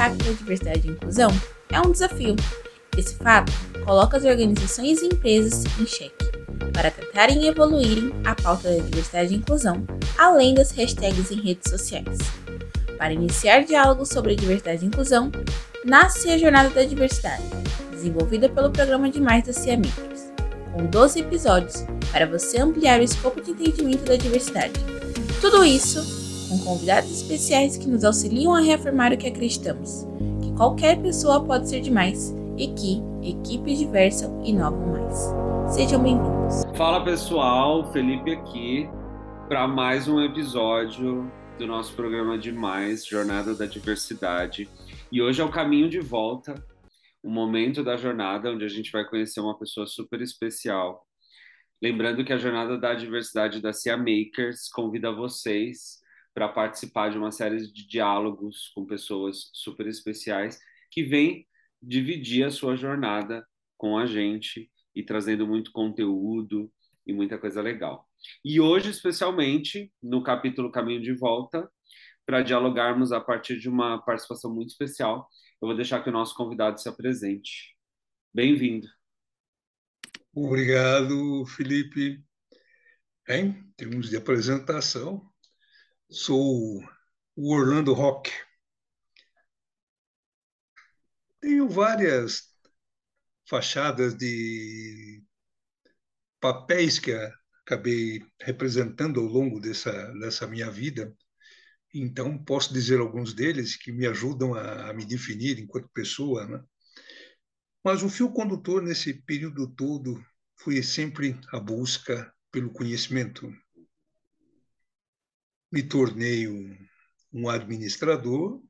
impacto da diversidade e inclusão é um desafio. Esse fato coloca as organizações e empresas em xeque para tentarem evoluírem a pauta da diversidade e inclusão, além das hashtags em redes sociais. Para iniciar diálogos sobre diversidade e inclusão, nasce a Jornada da Diversidade, desenvolvida pelo programa de mais da CIA Makers, com 12 episódios para você ampliar o escopo de entendimento da diversidade. Tudo isso com convidados especiais que nos auxiliam a reafirmar o que acreditamos, que qualquer pessoa pode ser demais e que equipes diversas inovam mais. Sejam bem-vindos. Fala pessoal, Felipe aqui para mais um episódio do nosso programa Demais, Jornada da Diversidade. E hoje é o caminho de volta, o momento da jornada onde a gente vai conhecer uma pessoa super especial. Lembrando que a Jornada da Diversidade da CIA Makers convida vocês para participar de uma série de diálogos com pessoas super especiais que vêm dividir a sua jornada com a gente e trazendo muito conteúdo e muita coisa legal. E hoje, especialmente, no capítulo Caminho de Volta, para dialogarmos a partir de uma participação muito especial, eu vou deixar que o nosso convidado se apresente. Bem-vindo. Obrigado, Felipe. Bem, temos de apresentação sou o Orlando Rock. Tenho várias fachadas de papéis que acabei representando ao longo dessa, dessa minha vida. Então, posso dizer alguns deles que me ajudam a, a me definir enquanto pessoa. Né? Mas o fio condutor nesse período todo foi sempre a busca pelo conhecimento, me tornei um, um administrador,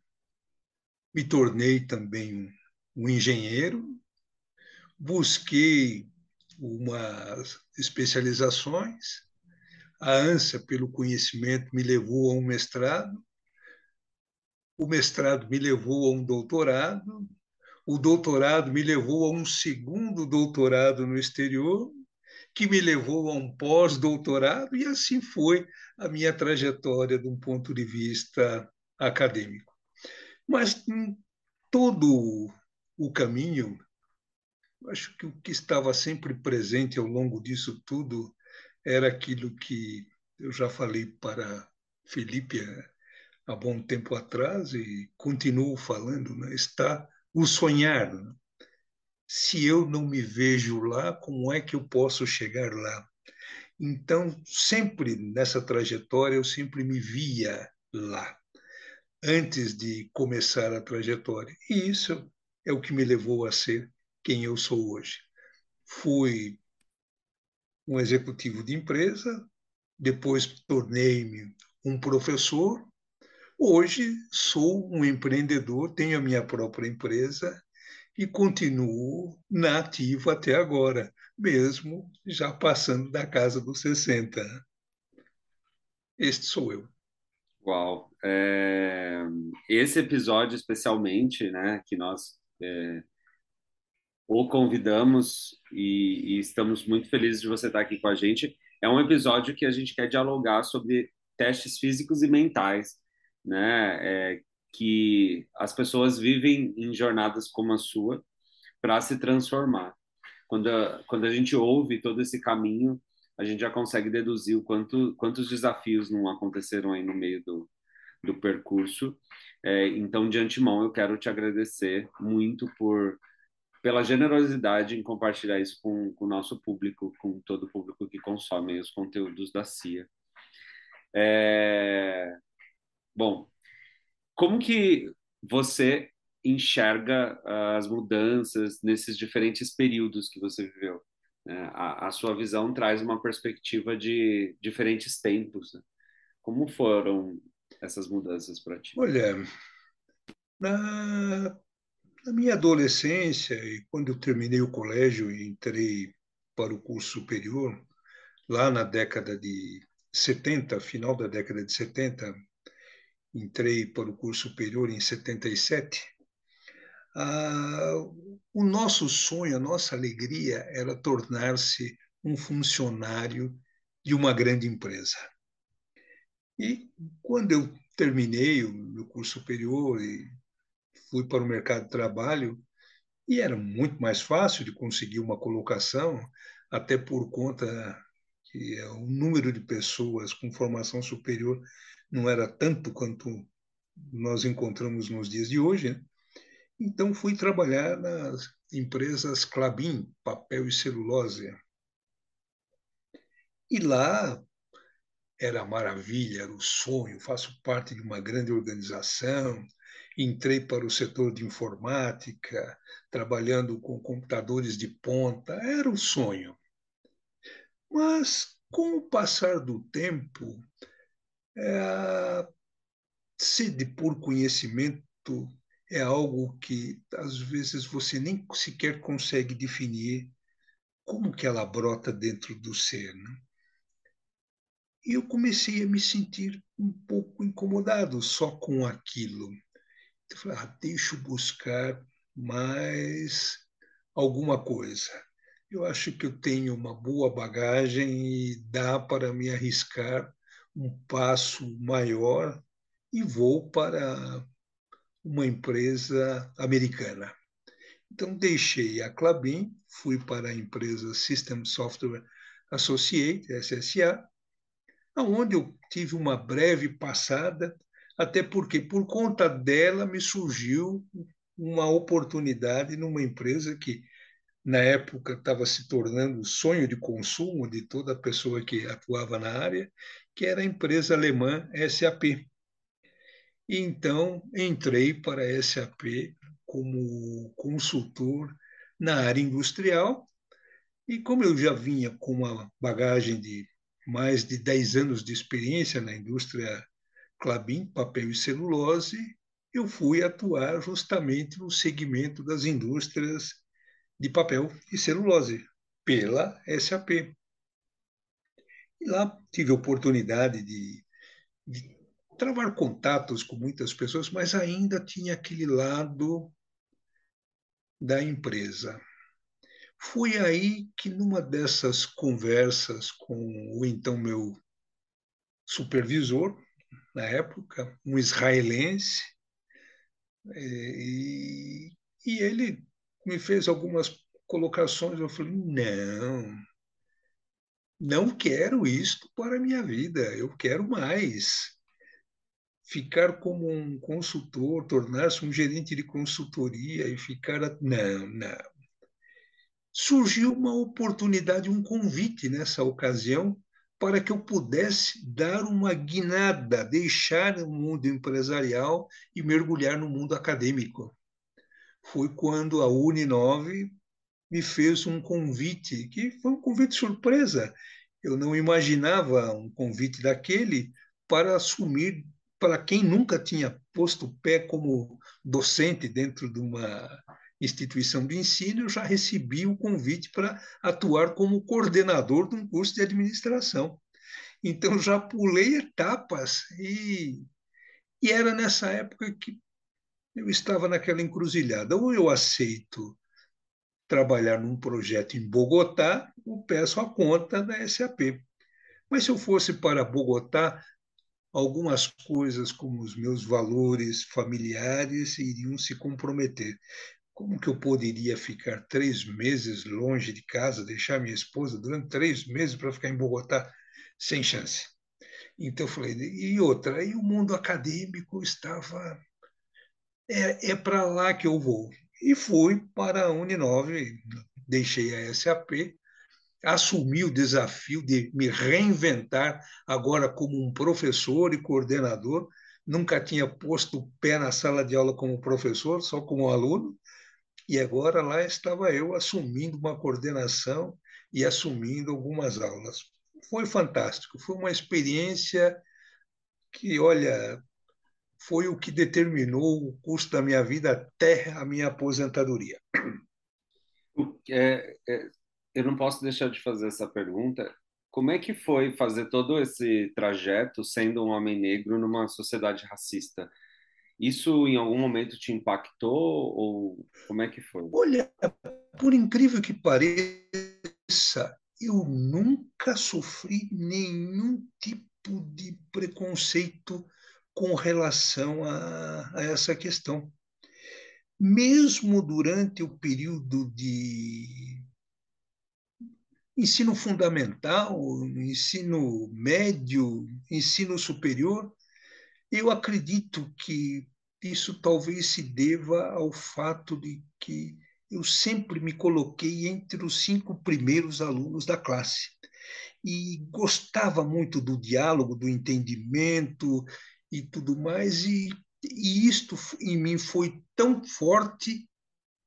me tornei também um engenheiro, busquei umas especializações, a ânsia pelo conhecimento me levou a um mestrado, o mestrado me levou a um doutorado, o doutorado me levou a um segundo doutorado no exterior, que me levou a um pós-doutorado, e assim foi a minha trajetória de um ponto de vista acadêmico. Mas em todo o caminho, acho que o que estava sempre presente ao longo disso tudo era aquilo que eu já falei para Felipe há bom tempo atrás e continuo falando, né? está o sonhar. Né? Se eu não me vejo lá, como é que eu posso chegar lá? Então, sempre nessa trajetória, eu sempre me via lá, antes de começar a trajetória. E isso é o que me levou a ser quem eu sou hoje. Fui um executivo de empresa, depois tornei-me um professor, hoje sou um empreendedor, tenho a minha própria empresa e continuo na ativa até agora, mesmo já passando da casa dos 60. Este sou eu. Uau! É... Esse episódio, especialmente, né, que nós é... o convidamos e, e estamos muito felizes de você estar aqui com a gente, é um episódio que a gente quer dialogar sobre testes físicos e mentais, né? É, que as pessoas vivem em jornadas como a sua para se transformar. Quando a, quando a gente ouve todo esse caminho, a gente já consegue deduzir o quanto quantos desafios não aconteceram aí no meio do, do percurso. É, então, de antemão, eu quero te agradecer muito por pela generosidade em compartilhar isso com, com o nosso público, com todo o público que consome os conteúdos da CIA. É... Bom, como que você enxerga uh, as mudanças nesses diferentes períodos que você viveu? Né? A, a, sua visão traz uma perspectiva de diferentes tempos. Né? Como foram essas mudanças para ti? Olha, na, na, minha adolescência e quando eu terminei o colégio e entrei para o curso superior, lá na década de 70, final da década de 70, entrei para o curso superior em 77, ah, o nosso sonho, a nossa alegria era tornar-se um funcionário de uma grande empresa. E quando eu terminei o meu curso superior e fui para o mercado de trabalho e era muito mais fácil de conseguir uma colocação, até por conta que é o número de pessoas com formação superior não era tanto quanto nós encontramos nos dias de hoje. Né? Então fui trabalhar nas empresas Clabin, papel e celulose. E lá era maravilha, era o sonho, faço parte de uma grande organização, entrei para o setor de informática, trabalhando com computadores de ponta, era o sonho. Mas, com o passar do tempo, é, sede por conhecimento é algo que, às vezes, você nem sequer consegue definir como que ela brota dentro do ser. Né? E eu comecei a me sentir um pouco incomodado só com aquilo. Eu falei, ah, deixa eu buscar mais alguma coisa. Eu acho que eu tenho uma boa bagagem e dá para me arriscar um passo maior e vou para uma empresa americana. Então, deixei a Clabin, fui para a empresa System Software Associate, SSA, onde eu tive uma breve passada, até porque, por conta dela, me surgiu uma oportunidade numa empresa que, na época, estava se tornando o sonho de consumo de toda pessoa que atuava na área, que era a empresa alemã SAP. E então entrei para a SAP como consultor na área industrial. E como eu já vinha com uma bagagem de mais de 10 anos de experiência na indústria Clabin, papel e celulose, eu fui atuar justamente no segmento das indústrias de papel e celulose, pela SAP. E lá tive a oportunidade de, de travar contatos com muitas pessoas, mas ainda tinha aquele lado da empresa. Foi aí que, numa dessas conversas com o então meu supervisor, na época, um israelense, e, e ele me fez algumas colocações. Eu falei: não, não quero isto para a minha vida, eu quero mais. Ficar como um consultor, tornar-se um gerente de consultoria e ficar. Não, não. Surgiu uma oportunidade, um convite nessa ocasião para que eu pudesse dar uma guinada, deixar o mundo empresarial e mergulhar no mundo acadêmico. Foi quando a Uninove me fez um convite, que foi um convite surpresa. Eu não imaginava um convite daquele para assumir, para quem nunca tinha posto pé como docente dentro de uma instituição de ensino, eu já recebi o convite para atuar como coordenador de um curso de administração. Então, já pulei etapas e, e era nessa época que eu estava naquela encruzilhada. Ou eu aceito trabalhar num projeto em Bogotá, ou peço a conta da SAP. Mas se eu fosse para Bogotá, algumas coisas como os meus valores familiares iriam se comprometer. Como que eu poderia ficar três meses longe de casa, deixar minha esposa durante três meses para ficar em Bogotá? Sem chance. Então eu falei, e outra, aí o mundo acadêmico estava. É, é para lá que eu vou. E fui para a Uninove, deixei a SAP, assumi o desafio de me reinventar agora como um professor e coordenador. Nunca tinha posto o pé na sala de aula como professor, só como aluno. E agora lá estava eu assumindo uma coordenação e assumindo algumas aulas. Foi fantástico, foi uma experiência que, olha, foi o que determinou o curso da minha vida até a minha aposentadoria. É, é, eu não posso deixar de fazer essa pergunta. Como é que foi fazer todo esse trajeto sendo um homem negro numa sociedade racista? Isso em algum momento te impactou ou como é que foi? Olha, por incrível que pareça, eu nunca sofri nenhum tipo de preconceito com relação a, a essa questão. mesmo durante o período de ensino fundamental, ensino médio, ensino superior, eu acredito que isso talvez se deva ao fato de que eu sempre me coloquei entre os cinco primeiros alunos da classe e gostava muito do diálogo, do entendimento e tudo mais, e, e isto em mim foi tão forte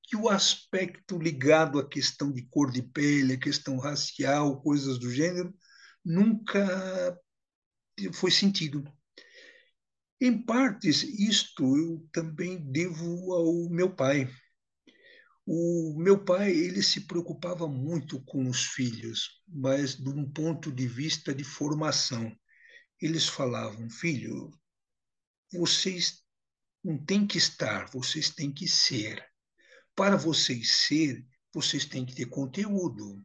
que o aspecto ligado à questão de cor de pele, a questão racial, coisas do gênero, nunca foi sentido. Em partes, isto eu também devo ao meu pai. O meu pai ele se preocupava muito com os filhos, mas de um ponto de vista de formação. Eles falavam, filho, vocês não têm que estar, vocês têm que ser. Para vocês ser, vocês têm que ter conteúdo.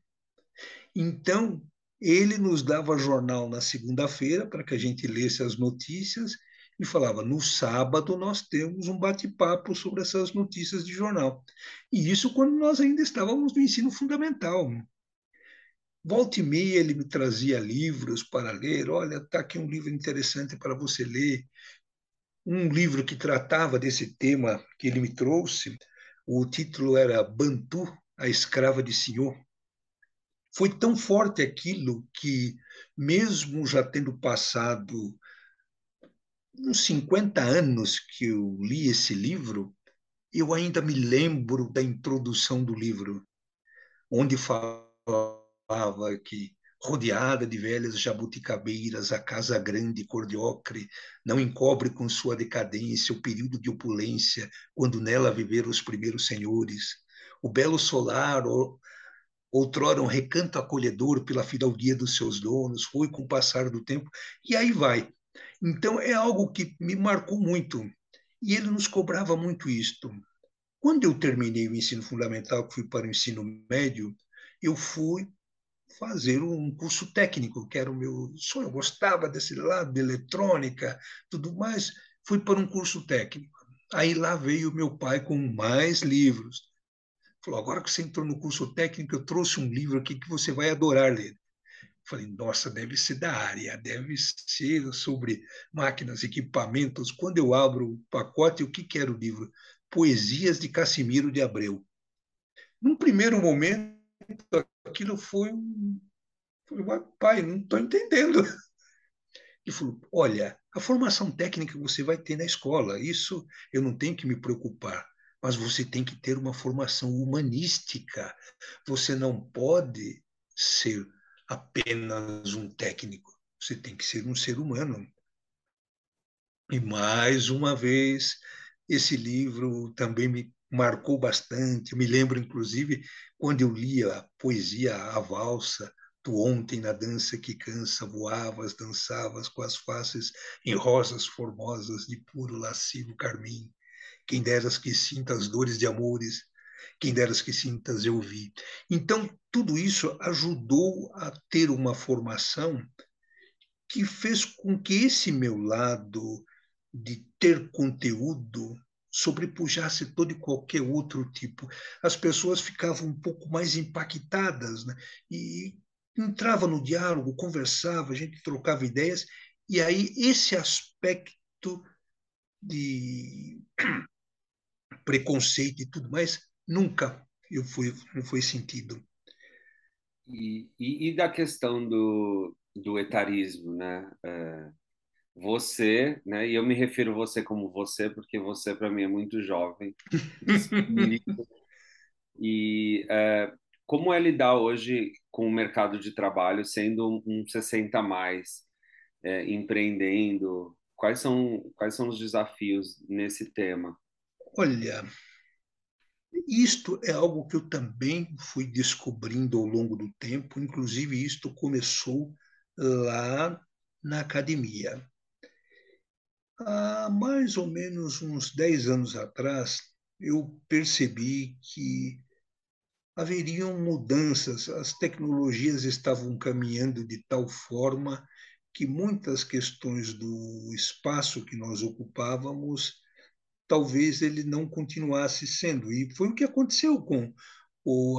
Então, ele nos dava jornal na segunda-feira para que a gente lesse as notícias e falava: no sábado nós temos um bate-papo sobre essas notícias de jornal. E isso quando nós ainda estávamos no ensino fundamental. Volta e meia ele me trazia livros para ler. Olha, está aqui um livro interessante para você ler. Um livro que tratava desse tema que ele me trouxe. O título era Bantu, a escrava de Senhor. Foi tão forte aquilo que, mesmo já tendo passado uns 50 anos que eu li esse livro, eu ainda me lembro da introdução do livro, onde falava que, rodeada de velhas jabuticabeiras, a casa grande cor de ocre não encobre com sua decadência o período de opulência, quando nela viveram os primeiros senhores. O belo solar, outrora um recanto acolhedor pela fidalguia dos seus donos, foi com o passar do tempo, e aí vai então, é algo que me marcou muito. E ele nos cobrava muito isto. Quando eu terminei o ensino fundamental, que fui para o ensino médio, eu fui fazer um curso técnico, que era o meu sonho. Eu gostava desse lado de eletrônica, tudo mais. Fui para um curso técnico. Aí lá veio meu pai com mais livros. Falou: agora que você entrou no curso técnico, eu trouxe um livro aqui que você vai adorar ler. Falei, nossa, deve ser da área, deve ser sobre máquinas, equipamentos. Quando eu abro o pacote, o que, que era o livro? Poesias de Cassimiro de Abreu. Num primeiro momento, aquilo foi um. Falei, pai, não estou entendendo. Ele falou: olha, a formação técnica você vai ter na escola, isso eu não tenho que me preocupar, mas você tem que ter uma formação humanística. Você não pode ser apenas um técnico. Você tem que ser um ser humano. E mais uma vez, esse livro também me marcou bastante. Eu me lembro, inclusive, quando eu lia a poesia A Valsa, Tu ontem na dança que cansa, voavas, dançavas com as faces em rosas formosas de puro lascivo carmim. Quem deras que sinta as dores de amores, quem deras que sintas eu vi. Então, tudo isso ajudou a ter uma formação que fez com que esse meu lado de ter conteúdo sobrepujasse todo e qualquer outro tipo. As pessoas ficavam um pouco mais impactadas né? e entrava no diálogo, conversava, a gente trocava ideias, e aí esse aspecto de preconceito e tudo mais nunca eu fui, não foi sentido. E, e, e, da questão do, do etarismo, né? É, você, né? E eu me refiro a você como você porque você para mim é muito jovem. e é, como é lidar hoje com o mercado de trabalho sendo um 60 a mais, é, empreendendo? Quais são quais são os desafios nesse tema? Olha, isto é algo que eu também fui descobrindo ao longo do tempo, inclusive isto começou lá na academia. Há mais ou menos uns 10 anos atrás, eu percebi que haveriam mudanças, as tecnologias estavam caminhando de tal forma que muitas questões do espaço que nós ocupávamos talvez ele não continuasse sendo. E foi o que aconteceu com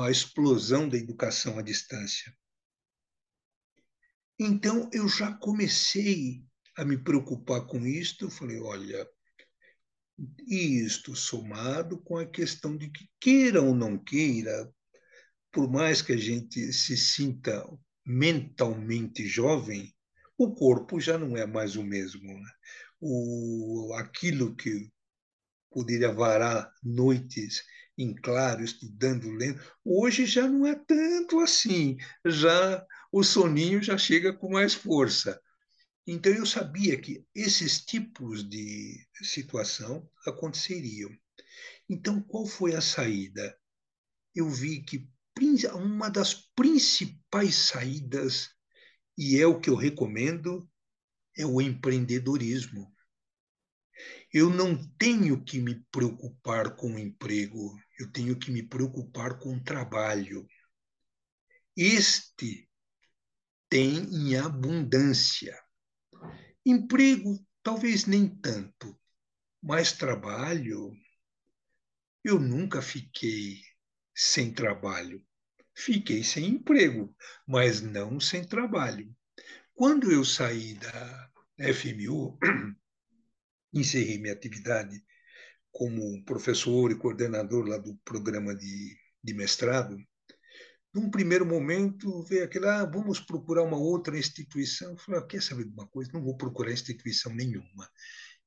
a explosão da educação à distância. Então, eu já comecei a me preocupar com isto. Eu falei: olha, isto somado com a questão de que, queira ou não queira, por mais que a gente se sinta mentalmente jovem, o corpo já não é mais o mesmo. Né? O, aquilo que poderia varar noites em claro, estudando, lendo, hoje já não é tanto assim. Já o soninho já chega com mais força. Então eu sabia que esses tipos de situação aconteceriam. Então qual foi a saída? Eu vi que uma das principais saídas, e é o que eu recomendo, é o empreendedorismo. Eu não tenho que me preocupar com o emprego, eu tenho que me preocupar com o trabalho. Este tem em abundância. Emprego, talvez nem tanto, mas trabalho. Eu nunca fiquei sem trabalho. Fiquei sem emprego, mas não sem trabalho. Quando eu saí da FMU, encerrei minha atividade como professor e coordenador lá do programa de, de mestrado, num primeiro momento veio aquele, ah, vamos procurar uma outra instituição. Eu falei, ah, quer saber de uma coisa? Não vou procurar instituição nenhuma.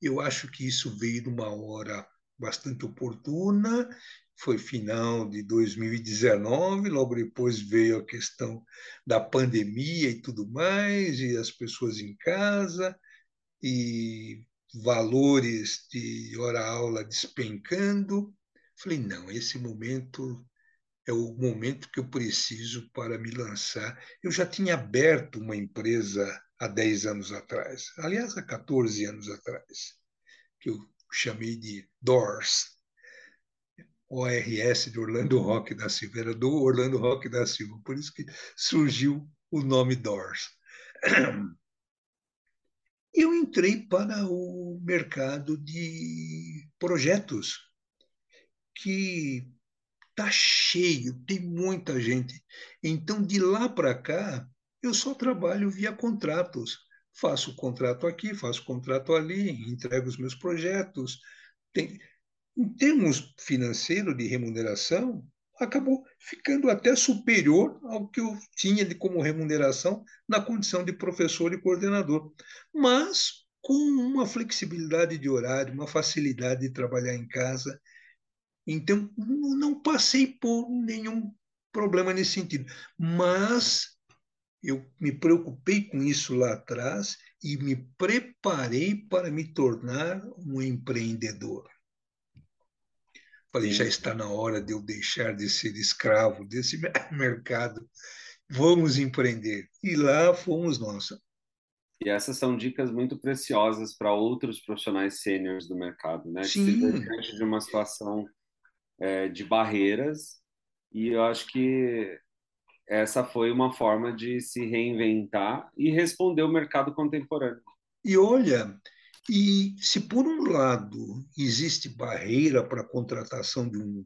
Eu acho que isso veio numa hora bastante oportuna, foi final de 2019, logo depois veio a questão da pandemia e tudo mais, e as pessoas em casa, e valores de hora-aula despencando. Falei, não, esse momento é o momento que eu preciso para me lançar. Eu já tinha aberto uma empresa há 10 anos atrás, aliás, há 14 anos atrás, que eu chamei de Doors, ORS de Orlando Rock da Silva, era do Orlando Rock da Silva, por isso que surgiu o nome Doors. Eu entrei para o mercado de projetos, que está cheio, tem muita gente. Então, de lá para cá, eu só trabalho via contratos. Faço contrato aqui, faço contrato ali, entrego os meus projetos. Tem... Em termos financeiros de remuneração, acabou ficando até superior ao que eu tinha de como remuneração na condição de professor e coordenador. Mas com uma flexibilidade de horário, uma facilidade de trabalhar em casa então, não passei por nenhum problema nesse sentido. Mas eu me preocupei com isso lá atrás e me preparei para me tornar um empreendedor. Falei, já está na hora de eu deixar de ser escravo desse mercado. Vamos empreender. E lá fomos nós. E essas são dicas muito preciosas para outros profissionais sêniores do mercado, né? Sim. Que se de uma situação é, de barreiras e eu acho que essa foi uma forma de se reinventar e responder o mercado contemporâneo. E olha, e se por um lado existe barreira para a contratação de um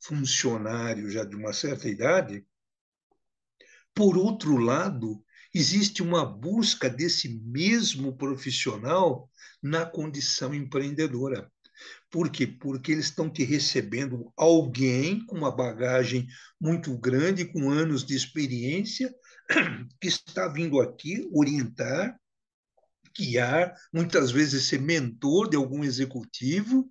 funcionário já de uma certa idade, por outro lado, existe uma busca desse mesmo profissional na condição empreendedora. Por quê? Porque eles estão te recebendo alguém com uma bagagem muito grande, com anos de experiência, que está vindo aqui orientar, guiar, muitas vezes ser mentor de algum executivo,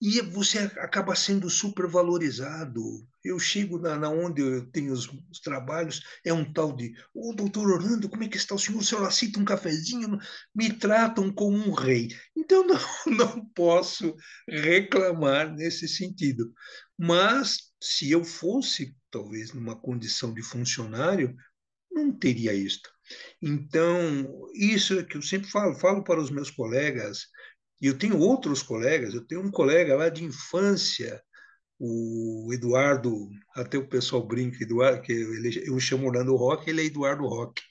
e você acaba sendo supervalorizado. Eu chego na, na onde eu tenho os, os, trabalhos, é um tal de, ô oh, doutor Orlando, como é que está o senhor? O senhor aceita um cafezinho? Me tratam como um rei. Então, não, não posso reclamar nesse sentido. Mas, se eu fosse, talvez, numa condição de funcionário, não teria isto. Então, isso é que eu sempre falo, falo para os meus colegas, e eu tenho outros colegas, eu tenho um colega lá de infância, o Eduardo, até o pessoal brinca, Eduardo, que ele, eu chamo Orlando Rock, ele é Eduardo Rock.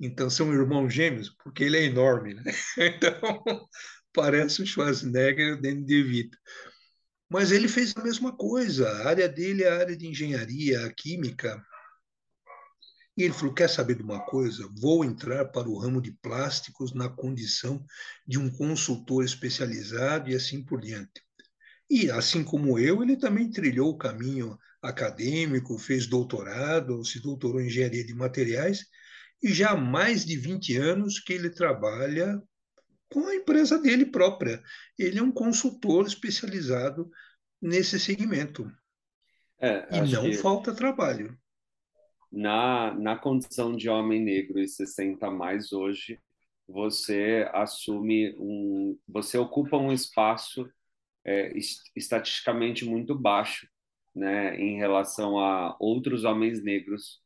Então são irmãos gêmeos, porque ele é enorme, né? Então, parece o Schwarzenegger e o Danny DeVito. Mas ele fez a mesma coisa. A área dele é a área de engenharia, a química. E ele falou: quer saber de uma coisa? Vou entrar para o ramo de plásticos na condição de um consultor especializado e assim por diante. E, assim como eu, ele também trilhou o caminho acadêmico, fez doutorado, se doutorou em engenharia de materiais, e já há mais de 20 anos que ele trabalha com a empresa dele própria. Ele é um consultor especializado nesse segmento. É, e não falta trabalho. Na, na condição de homem negro e 60 mais hoje, você assume um. Você ocupa um espaço é, estatisticamente muito baixo né, em relação a outros homens negros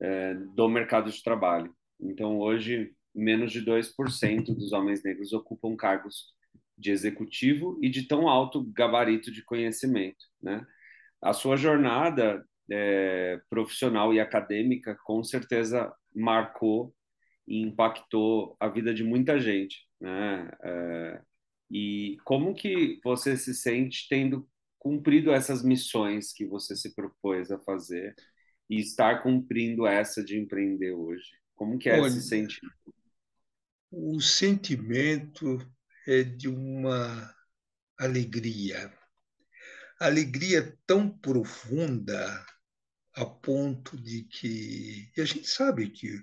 é, do mercado de trabalho. Então, hoje, menos de 2% dos homens negros ocupam cargos de executivo e de tão alto gabarito de conhecimento. Né? A sua jornada é, profissional e acadêmica, com certeza, marcou e impactou a vida de muita gente. Né? É, e como que você se sente tendo cumprido essas missões que você se propôs a fazer e estar cumprindo essa de empreender hoje? Como que é Olha, esse sentimento? O sentimento é de uma alegria. Alegria tão profunda a ponto de que e a gente sabe que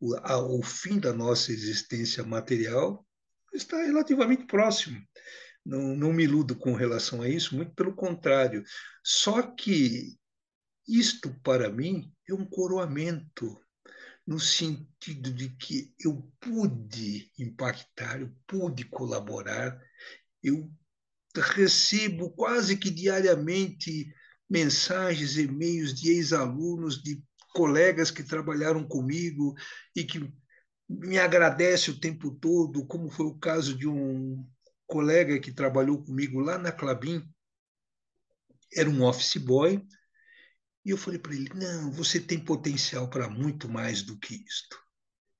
o, a, o fim da nossa existência material está relativamente próximo. Não, não me iludo com relação a isso, muito pelo contrário. Só que isto, para mim, é um coroamento, no sentido de que eu pude impactar, eu pude colaborar, eu recebo quase que diariamente mensagens, e-mails de ex-alunos, de colegas que trabalharam comigo e que me agradece o tempo todo, como foi o caso de um colega que trabalhou comigo lá na Clabin, era um office boy, e eu falei para ele: não, você tem potencial para muito mais do que isto.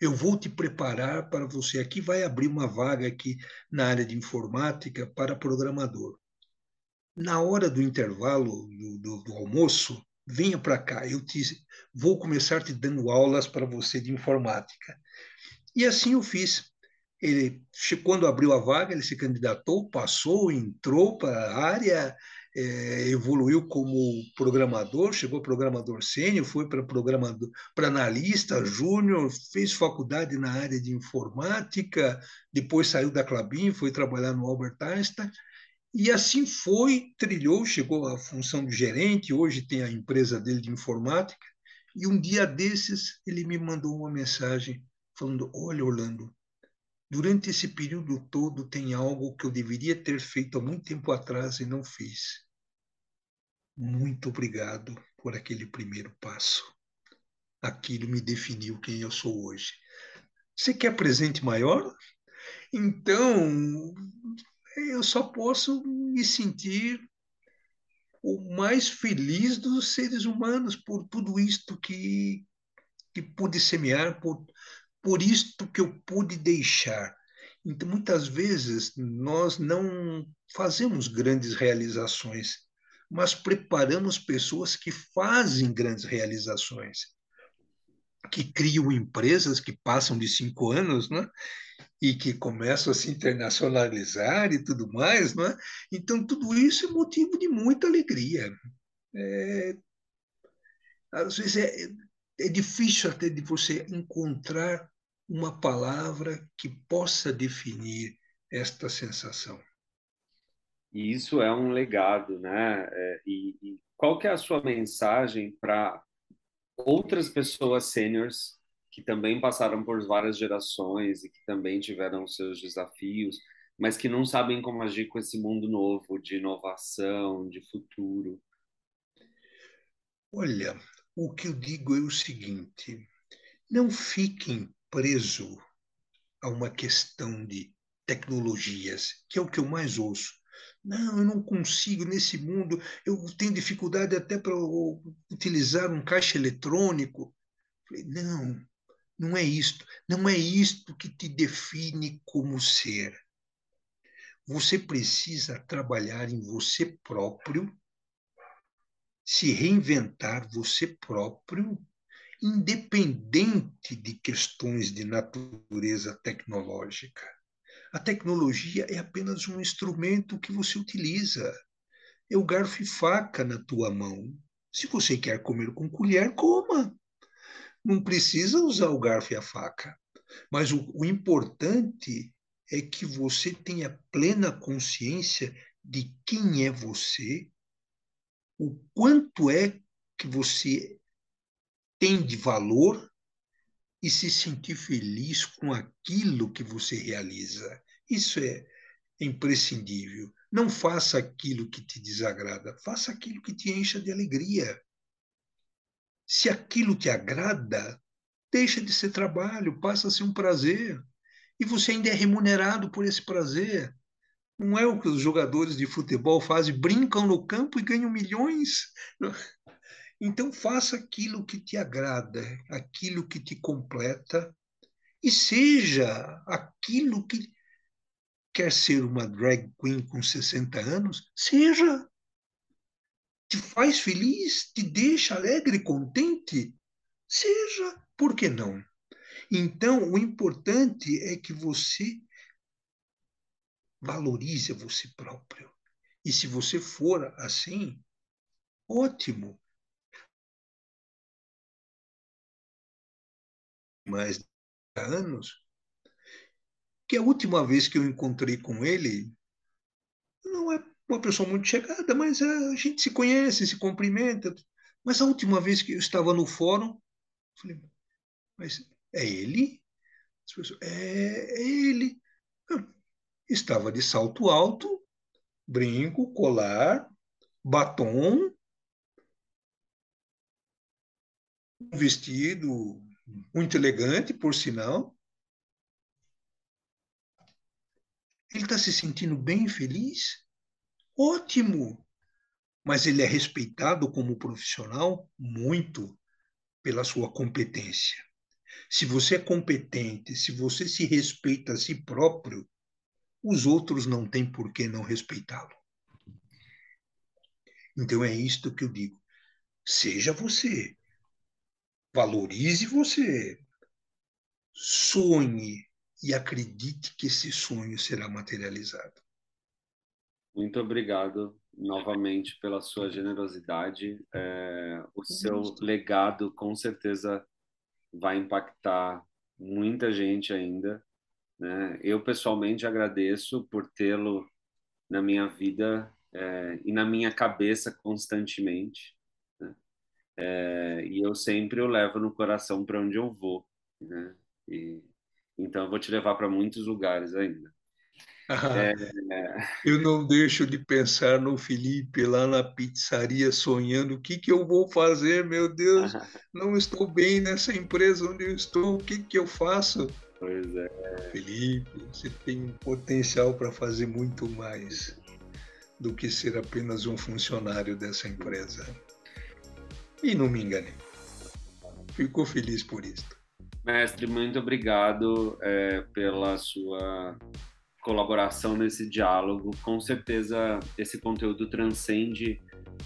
Eu vou te preparar para você. Aqui vai abrir uma vaga aqui na área de informática para programador. Na hora do intervalo do, do, do almoço, venha para cá. Eu te, vou começar te dando aulas para você de informática. E assim eu fiz. Ele, quando abriu a vaga, ele se candidatou, passou, entrou para a área, é, evoluiu como programador, chegou programador sênior, foi para programador, para analista júnior, fez faculdade na área de informática, depois saiu da Clabin, foi trabalhar no Albert Einstein, e assim foi, trilhou, chegou à função de gerente, hoje tem a empresa dele de informática, e um dia desses ele me mandou uma mensagem falando: Olha, Orlando, durante esse período todo tem algo que eu deveria ter feito há muito tempo atrás e não fiz. Muito obrigado por aquele primeiro passo. Aquilo me definiu quem eu sou hoje. Você quer presente maior? Então, eu só posso me sentir o mais feliz dos seres humanos por tudo isto que, que pude semear, por por isto que eu pude deixar. Então, muitas vezes, nós não fazemos grandes realizações, mas preparamos pessoas que fazem grandes realizações, que criam empresas que passam de cinco anos, né? e que começam a se internacionalizar e tudo mais. Né? Então, tudo isso é motivo de muita alegria. É, às vezes é, é difícil até de você encontrar uma palavra que possa definir esta sensação. E isso é um legado, né? É, e, e qual que é a sua mensagem para outras pessoas sêniores que também passaram por várias gerações e que também tiveram seus desafios, mas que não sabem como agir com esse mundo novo de inovação, de futuro? Olha, o que eu digo é o seguinte: não fiquem preso a uma questão de tecnologias, que é o que eu mais ouço. Não, eu não consigo nesse mundo, eu tenho dificuldade até para utilizar um caixa eletrônico. Não, não é isto. Não é isto que te define como ser. Você precisa trabalhar em você próprio, se reinventar você próprio, independente de questões de natureza tecnológica. A tecnologia é apenas um instrumento que você utiliza. É o garfo e faca na tua mão. Se você quer comer com colher, coma. Não precisa usar o garfo e a faca. Mas o, o importante é que você tenha plena consciência de quem é você, o quanto é que você tem de valor e se sentir feliz com aquilo que você realiza. Isso é imprescindível. Não faça aquilo que te desagrada, faça aquilo que te encha de alegria. Se aquilo te agrada, deixa de ser trabalho, passa a ser um prazer. E você ainda é remunerado por esse prazer. Não é o que os jogadores de futebol fazem, brincam no campo e ganham milhões. Então faça aquilo que te agrada, aquilo que te completa, e seja aquilo que quer ser uma drag queen com 60 anos, seja. Te faz feliz, te deixa alegre, contente, seja. Por que não? Então, o importante é que você valorize você próprio. E se você for assim, ótimo. Mais de anos, que a última vez que eu encontrei com ele, não é uma pessoa muito chegada, mas a gente se conhece, se cumprimenta. Mas a última vez que eu estava no fórum, falei, mas é ele? Pessoas, é, é ele. Estava de salto alto, brinco, colar, batom, um vestido muito elegante, por sinal. Ele está se sentindo bem feliz? Ótimo! Mas ele é respeitado como profissional muito pela sua competência. Se você é competente, se você se respeita a si próprio, os outros não têm por que não respeitá-lo. Então é isto que eu digo. Seja você. Valorize você. Sonhe e acredite que esse sonho será materializado. Muito obrigado novamente pela sua generosidade. É, o seu legado com certeza vai impactar muita gente ainda. Né? Eu pessoalmente agradeço por tê-lo na minha vida é, e na minha cabeça constantemente. Né? É, e eu sempre o levo no coração para onde eu vou. Né? E, então eu vou te levar para muitos lugares ainda. É... Eu não deixo de pensar no Felipe lá na pizzaria sonhando o que, que eu vou fazer, meu Deus, não estou bem nessa empresa onde eu estou, o que, que eu faço? Pois é. Felipe, você tem potencial para fazer muito mais do que ser apenas um funcionário dessa empresa. E não me engane. Fico feliz por isso. Mestre, muito obrigado é, pela sua colaboração nesse diálogo. Com certeza, esse conteúdo transcende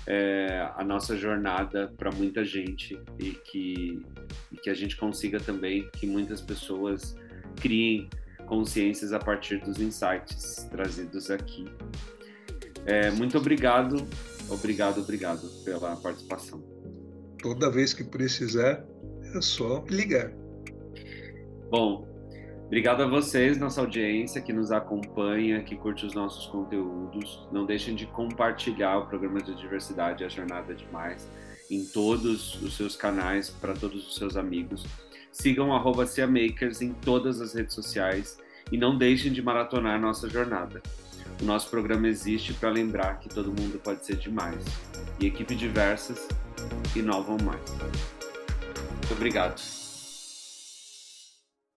é, a nossa jornada para muita gente e que, e que a gente consiga também que muitas pessoas criem consciências a partir dos insights trazidos aqui. É, muito obrigado, obrigado, obrigado pela participação. Toda vez que precisar, é só ligar. Bom, Obrigado a vocês, nossa audiência que nos acompanha, que curte os nossos conteúdos. Não deixem de compartilhar o programa de diversidade A Jornada Demais em todos os seus canais, para todos os seus amigos. Sigam arroba Makers em todas as redes sociais e não deixem de maratonar nossa jornada. O nosso programa existe para lembrar que todo mundo pode ser demais. E equipe diversas inovam mais. Muito obrigado.